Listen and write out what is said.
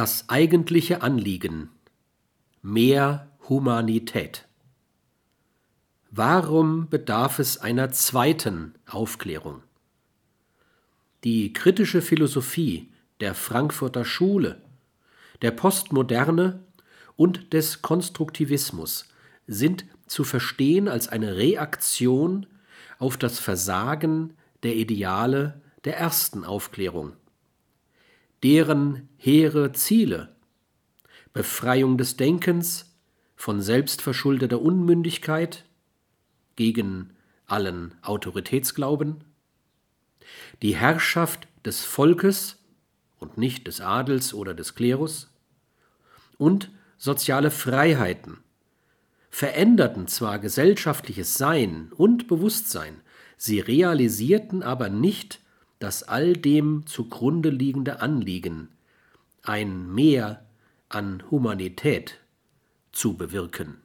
Das eigentliche Anliegen mehr Humanität. Warum bedarf es einer zweiten Aufklärung? Die kritische Philosophie der Frankfurter Schule, der Postmoderne und des Konstruktivismus sind zu verstehen als eine Reaktion auf das Versagen der Ideale der ersten Aufklärung. Deren hehre Ziele. Befreiung des Denkens von selbstverschuldeter Unmündigkeit gegen allen Autoritätsglauben, die Herrschaft des Volkes und nicht des Adels oder des Klerus. Und soziale Freiheiten veränderten zwar gesellschaftliches Sein und Bewusstsein, sie realisierten aber nicht das all dem zugrunde liegende Anliegen, ein Mehr an Humanität zu bewirken.